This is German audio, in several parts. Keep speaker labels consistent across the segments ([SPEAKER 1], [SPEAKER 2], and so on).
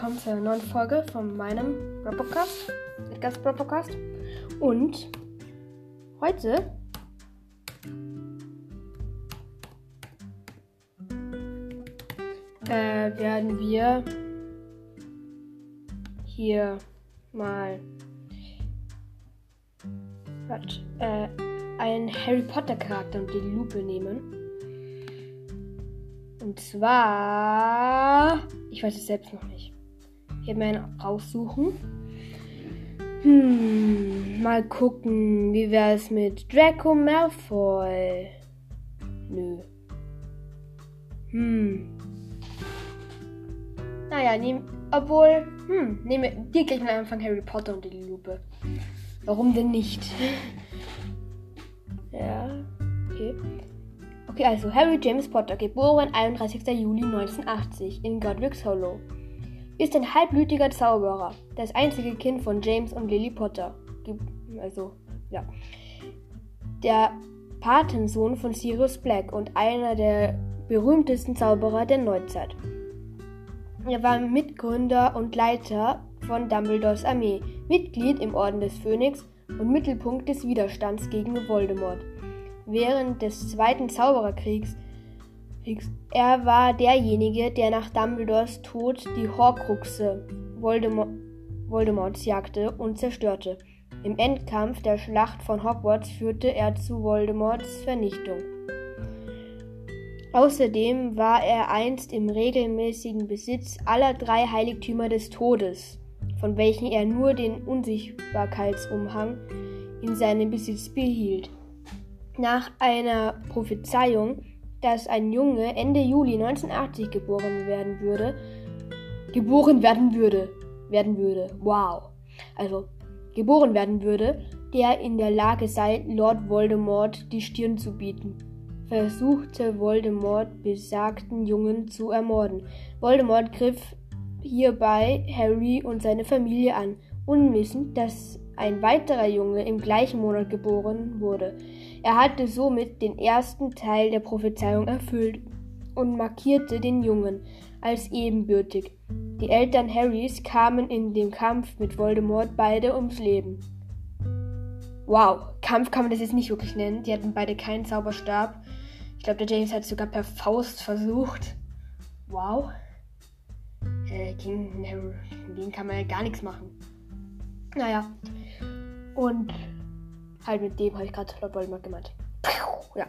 [SPEAKER 1] willkommen zu einer neuen Folge von meinem Podcast, Edgar's Podcast. Und heute äh, werden wir hier mal äh, einen Harry Potter Charakter und die Lupe nehmen. Und zwar. Ich weiß es selbst noch nicht. Werde mir raussuchen. Hm, mal gucken, wie wäre es mit Draco Malfoy? Nö. Hm. Naja, nehm, obwohl, hm, nehme dir gleich mal Anfang Harry Potter unter die Lupe. Warum denn nicht? ja, okay. Okay, also Harry James Potter, geboren 31. Juli 1980 in Godric's Hollow, ist ein halbblütiger Zauberer, das einzige Kind von James und Lily Potter. Also, ja. Der Patensohn von Sirius Black und einer der berühmtesten Zauberer der Neuzeit. Er war Mitgründer und Leiter von Dumbledores Armee, Mitglied im Orden des Phönix und Mittelpunkt des Widerstands gegen Voldemort während des Zweiten Zaubererkriegs. Er war derjenige, der nach Dumbledores Tod die Horcruxe Voldemort, Voldemorts jagte und zerstörte. Im Endkampf der Schlacht von Hogwarts führte er zu Voldemorts Vernichtung. Außerdem war er einst im regelmäßigen Besitz aller drei Heiligtümer des Todes, von welchen er nur den Unsichtbarkeitsumhang in seinem Besitz behielt nach einer Prophezeiung, dass ein Junge Ende Juli 1980 geboren werden würde, geboren werden würde, werden würde, wow, also geboren werden würde, der in der Lage sei, Lord Voldemort die Stirn zu bieten. Versuchte Voldemort besagten Jungen zu ermorden. Voldemort griff hierbei Harry und seine Familie an, unwissend, dass ein weiterer Junge im gleichen Monat geboren wurde. Er hatte somit den ersten Teil der Prophezeiung erfüllt und markierte den Jungen als ebenbürtig. Die Eltern Harrys kamen in dem Kampf mit Voldemort beide ums Leben. Wow, Kampf kann man das jetzt nicht wirklich nennen. Die hatten beide keinen Zauberstab. Ich glaube, der James hat sogar per Faust versucht. Wow. Äh, gegen, gegen kann man ja gar nichts machen. Naja. Und Halt mit dem habe ich gerade Voldemort gemeint. Ja.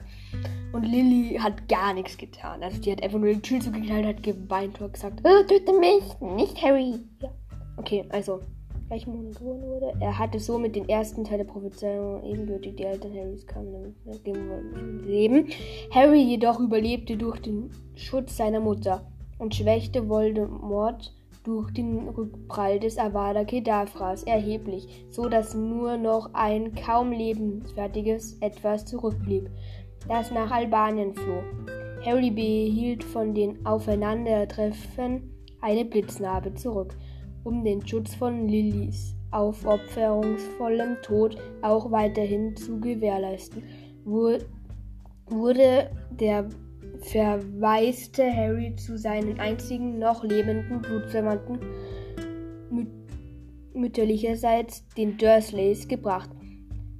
[SPEAKER 1] Und Lily hat gar nichts getan. Also die hat einfach nur den Tür zugeknallt, hat geweint und gesagt, oh, töte mich, nicht Harry. Ja. Okay, also, gleich geboren wurde. Er hatte somit den ersten Teil der Prophezeiung ebenbürtig. Die Eltern Harrys kamen damit Leben. Harry jedoch überlebte durch den Schutz seiner Mutter und schwächte Voldemort durch den Rückprall des Avada Kedavras erheblich, so dass nur noch ein kaum lebensfertiges Etwas zurückblieb, das nach Albanien floh. Harry behielt von den Aufeinandertreffen eine Blitznarbe zurück, um den Schutz von Lillys aufopferungsvollem Tod auch weiterhin zu gewährleisten. Wurde der verwaiste Harry zu seinen einzigen noch lebenden Blutsverwandten müt mütterlicherseits, den Dursleys, gebracht.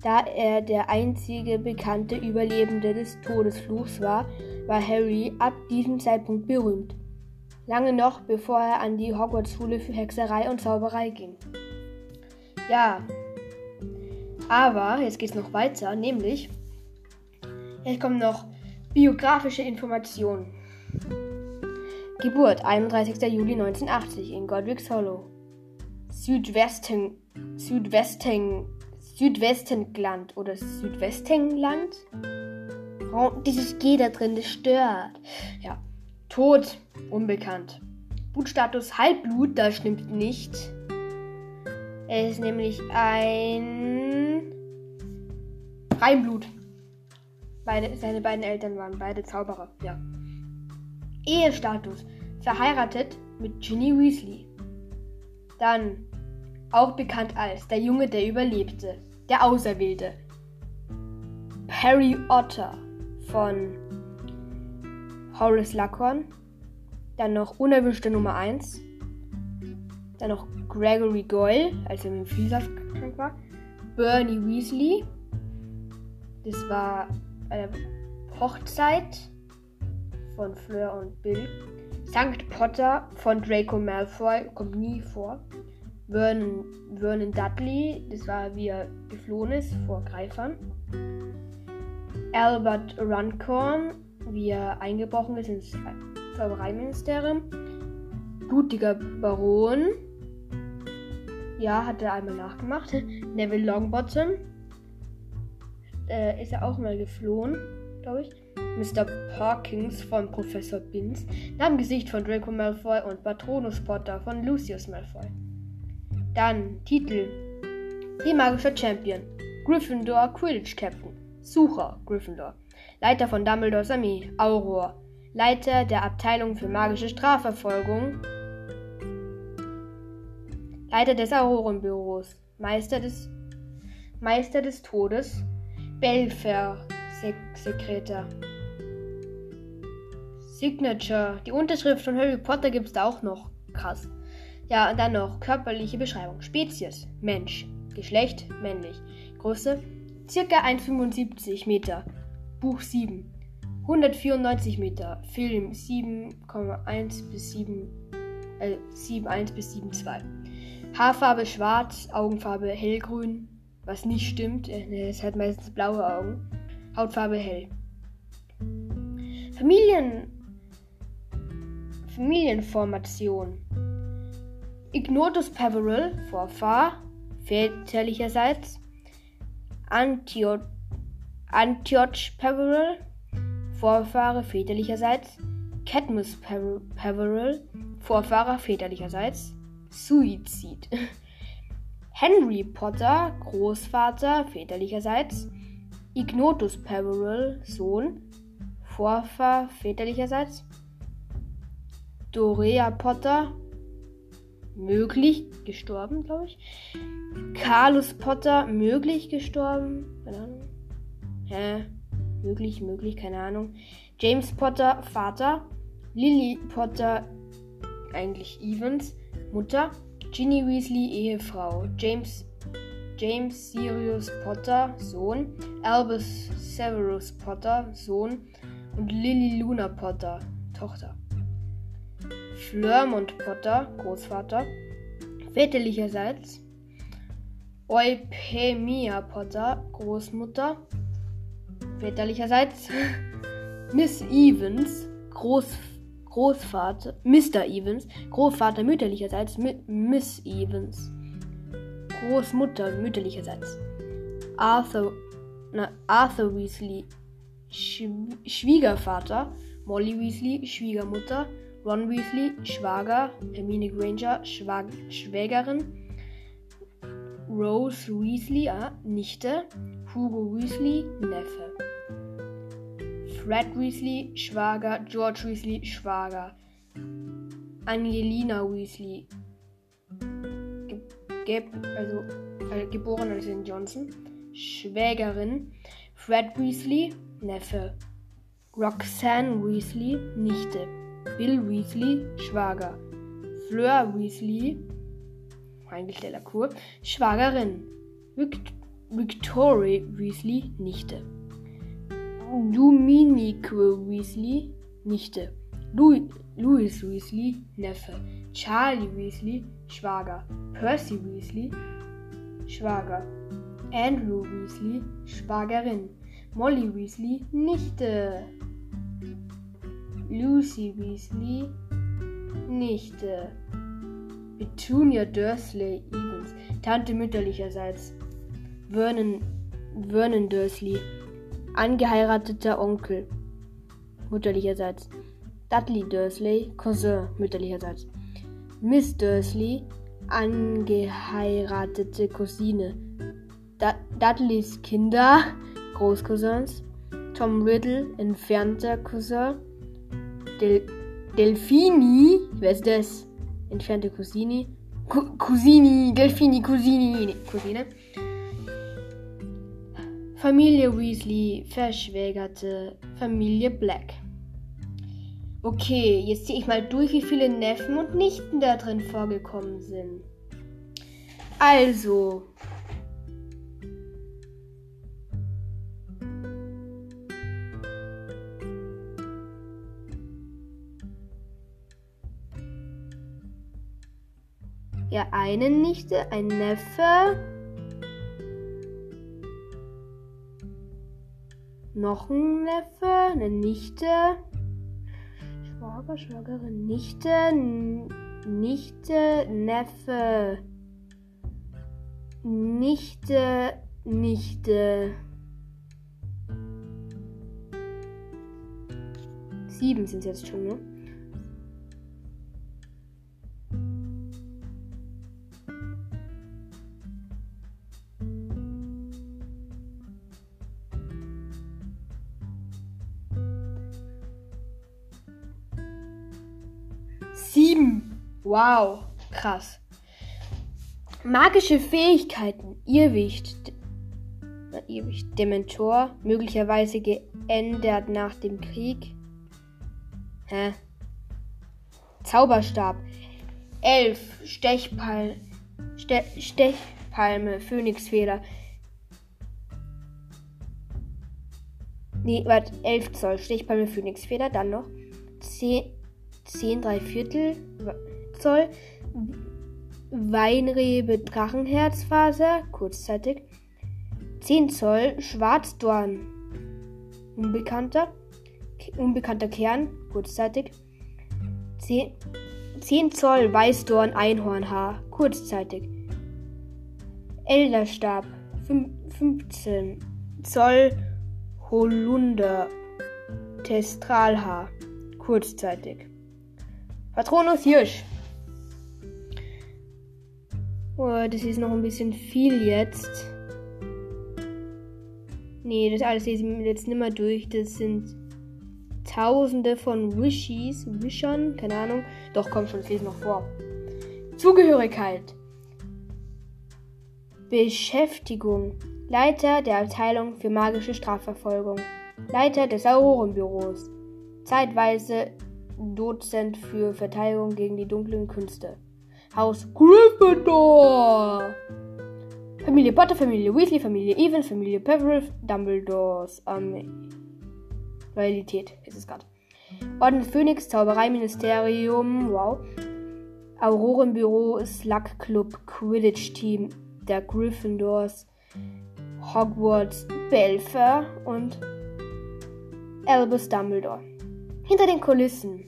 [SPEAKER 1] Da er der einzige bekannte Überlebende des Todesfluchs war, war Harry ab diesem Zeitpunkt berühmt. Lange noch, bevor er an die Hogwarts-Schule für Hexerei und Zauberei ging. Ja, aber jetzt geht's noch weiter, nämlich jetzt kommen noch Biografische Informationen. Geburt 31. Juli 1980 in Godric's Hollow. Südwesten, Südwesten, Südwestengland oder Südwestengland? Oh, dieses G da drin, das stört. Ja. Tod, unbekannt. Blutstatus Halbblut, das stimmt nicht. Er ist nämlich ein Reinblut. Beide, seine beiden Eltern waren beide Zauberer, ja. Ehestatus. Verheiratet mit Ginny Weasley. Dann auch bekannt als der Junge, der überlebte. Der Auserwählte. Harry Otter von Horace Lackhorn. Dann noch unerwünschte Nummer 1. Dann noch Gregory Goyle, als er mit dem Vielsaft krank war. Bernie Weasley. Das war der Hochzeit von Fleur und Bill. Sankt Potter von Draco Malfoy kommt nie vor. Vernon, Vernon Dudley, das war wie er geflohen ist vor Greifern. Albert Runcorn, wie er eingebrochen ist ins Zaubereiministerium. Blutiger Baron, ja, hat er einmal nachgemacht. Neville Longbottom, äh, ist er auch mal geflohen, glaube ich. Mr. Parkins von Professor Binz, Namengesicht von Draco Malfoy und Patronus Potter von Lucius Malfoy. Dann Titel: Primagischer Champion, Gryffindor Quidditch Captain, Sucher Gryffindor, Leiter von Dumbledores Armee, Auror, Leiter der Abteilung für magische Strafverfolgung, Leiter des Aurorenbüros, Meister des Meister des Todes, Belfer Sekreter. Signature. Die Unterschrift von Harry Potter gibt es da auch noch. Krass. Ja, und dann noch körperliche Beschreibung. Spezies. Mensch. Geschlecht. Männlich. Größe. Circa 1,75 Meter. Buch 7. 194 Meter. Film 7,1 bis 7, äh, 7,1 bis 7,2. Haarfarbe schwarz, Augenfarbe hellgrün, was nicht stimmt. Äh, es hat meistens blaue Augen. Hautfarbe hell. Familien. Familienformation. Ignotus Peveril, Vorfahr, väterlicherseits. Antioch, Antioch Peveril, Vorfahre väterlicherseits. Cadmus Peveril, Vorfahrer väterlicherseits. Suizid. Henry Potter, Großvater väterlicherseits. Ignotus Peveril, Sohn, Vorfahr väterlicherseits. Dorea Potter, möglich gestorben, glaube ich. Carlos Potter, möglich gestorben. Keine Ahnung. Hä? Möglich, möglich, keine Ahnung. James Potter, Vater. Lily Potter, eigentlich Evans, Mutter. Ginny Weasley, Ehefrau. James James Sirius Potter, Sohn, Albus Severus Potter, Sohn und Lily Luna Potter, Tochter. Fleurmont Potter, Großvater, väterlicherseits. Euphemia Potter, Großmutter, väterlicherseits. Miss Evans, Groß, Großvater, Mr. Evans, Großvater mütterlicherseits, Miss Evans. Großmutter mütterlicherseits. Arthur, na, Arthur Weasley, Sch Schwiegervater. Molly Weasley, Schwiegermutter. Ron Weasley, Schwager. Hermine Granger, Schwag Schwägerin. Rose Weasley, ah, Nichte. Hugo Weasley, Neffe. Fred Weasley, Schwager. George Weasley, Schwager. Angelina Weasley, Geb, also äh, geboren als Johnson, Schwägerin, Fred Weasley, Neffe, Roxanne Weasley, Nichte, Bill Weasley, Schwager, Fleur Weasley, eigentlich der Lacour, Schwagerin, Vict Victoria Weasley, Nichte, Dominique Weasley, Nichte, Louis, Weasley, Neffe, Charlie Weasley, Schwager, Percy Weasley, Schwager, Andrew Weasley, Schwagerin, Molly Weasley, Nichte, Lucy Weasley, Nichte, Petunia Dursley Evans, Tante mütterlicherseits, Vernon, Vernon Dursley, angeheirateter Onkel, mütterlicherseits, Dudley Dursley, Cousin mütterlicherseits. Miss Dursley, angeheiratete Cousine. Da Dudleys Kinder, Großcousins. Tom Riddle, entfernter Cousin. Del Delfini, wer ist das? Entfernte Cousine. Cu Cousini, Delfini, Cousini, Cousine. Familie Weasley, verschwägerte Familie Black. Okay, jetzt ziehe ich mal durch, wie viele Neffen und Nichten da drin vorgekommen sind. Also. Ja, eine Nichte, ein Neffe. Noch ein Neffe, eine Nichte. Schwager, Schwagerin, Nichte, Nichte, Neffe. Nichte, Nichte. Sieben sind es jetzt schon, ne? Sieben. Wow, krass. Magische Fähigkeiten. Irrwicht. Irrwicht. Dementor. Möglicherweise geändert nach dem Krieg. Hä? Zauberstab. Elf. Stechpal Ste Stechpalme. Phönixfeder. Nee, warte. 11 Zoll. Stechpalme, Phönixfeder. Dann noch. 10, 10 3 Viertel Zoll. Weinrebe Drachenherzfaser, kurzzeitig. 10 Zoll Schwarzdorn, unbekannter, unbekannter Kern, kurzzeitig. 10, 10 Zoll Weißdorn Einhornhaar, kurzzeitig. Elderstab, 15 Zoll Holunder Testralhaar, kurzzeitig. Patronus Hirsch, Oh, das ist noch ein bisschen viel jetzt. Nee, das alles lese ich jetzt nicht mehr durch. Das sind tausende von Wishies, Wishern, keine Ahnung. Doch, komm schon, ich lese noch vor. Zugehörigkeit. Beschäftigung. Leiter der Abteilung für magische Strafverfolgung. Leiter des Aurorenbüros. Zeitweise Dozent für Verteidigung gegen die dunklen Künste. Haus Gryffindor. Familie Potter, Familie Weasley, Familie Evans, Familie Peveril, Dumbledores Armee. Loyalität ist es gerade. Orden des Phönix, Zaubereiministerium, wow. Aurorenbüro, Slug Club, Quidditch Team der Gryffindors, Hogwarts, Belfer und Albus Dumbledore. Hinter den Kulissen.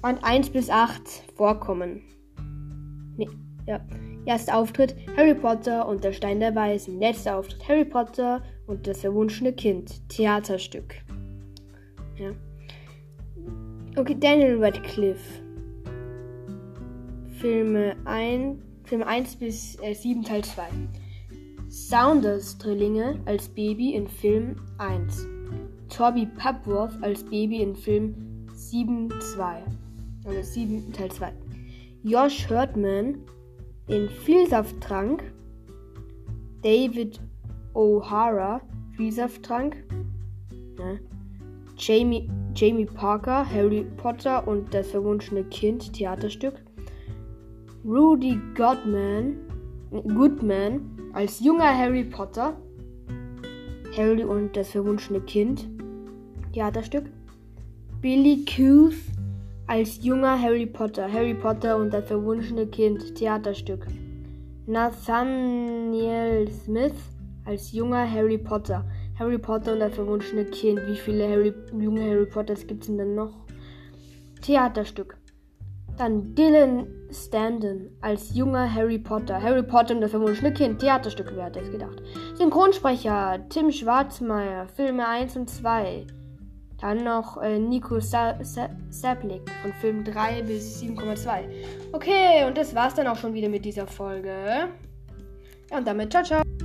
[SPEAKER 1] Band 1 bis 8 vorkommen. Nee, ja. Erster Auftritt Harry Potter und der Stein der Weisen. Letzter Auftritt Harry Potter und das verwunschene Kind. Theaterstück. Ja. Okay, Daniel Radcliffe. Filme 1, Film 1 bis äh, 7 Teil 2. Saunders Drillinge als Baby in Film 1. Toby Papworth als Baby in Film 7 2. Also 7 Teil 2. Josh Hurtman in Vielsafttrank, David O'Hara, Vielsafttrank, ne? Jamie, Jamie Parker, Harry Potter und das verwunschene Kind, Theaterstück, Rudy Godman, Goodman als junger Harry Potter, Harry und das verwunschene Kind, Theaterstück, Billy Kuth als junger Harry Potter, Harry Potter und das verwunschene Kind, Theaterstück. Nathaniel Smith als junger Harry Potter, Harry Potter und das verwunschene Kind. Wie viele Harry, junge Harry Potters gibt es denn noch? Theaterstück. Dann Dylan Standen als junger Harry Potter, Harry Potter und das verwunschene Kind. Theaterstück, wer hätte es gedacht? Synchronsprecher Tim Schwarzmeier, Filme 1 und 2. Dann noch äh, Nico Sa Sa von Film 3 bis 7,2. Okay, und das war's dann auch schon wieder mit dieser Folge. Ja, und damit ciao, ciao.